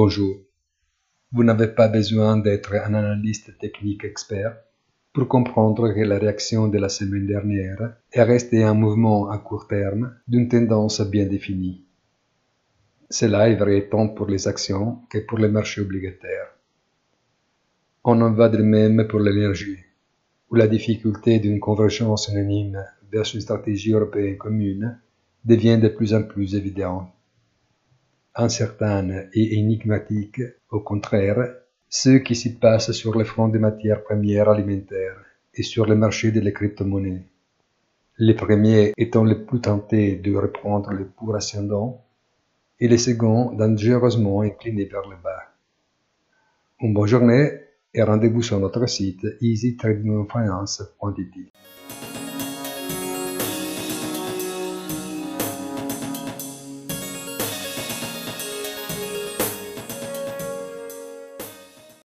Bonjour. Vous n'avez pas besoin d'être un analyste technique expert pour comprendre que la réaction de la semaine dernière est restée un mouvement à court terme d'une tendance bien définie. Cela est vrai tant pour les actions que pour les marchés obligataires. On en va de même pour l'énergie, où la difficulté d'une convergence unanime vers une stratégie européenne commune devient de plus en plus évidente incertaine et énigmatique, au contraire, ce qui s'y passe sur le front des matières premières alimentaires et sur le marché des crypto-monnaies. Les premiers étant les plus tentés de reprendre le pour ascendant et les seconds dangereusement inclinés vers le bas. Une bonne journée et rendez-vous sur notre site easytradingfinance.it.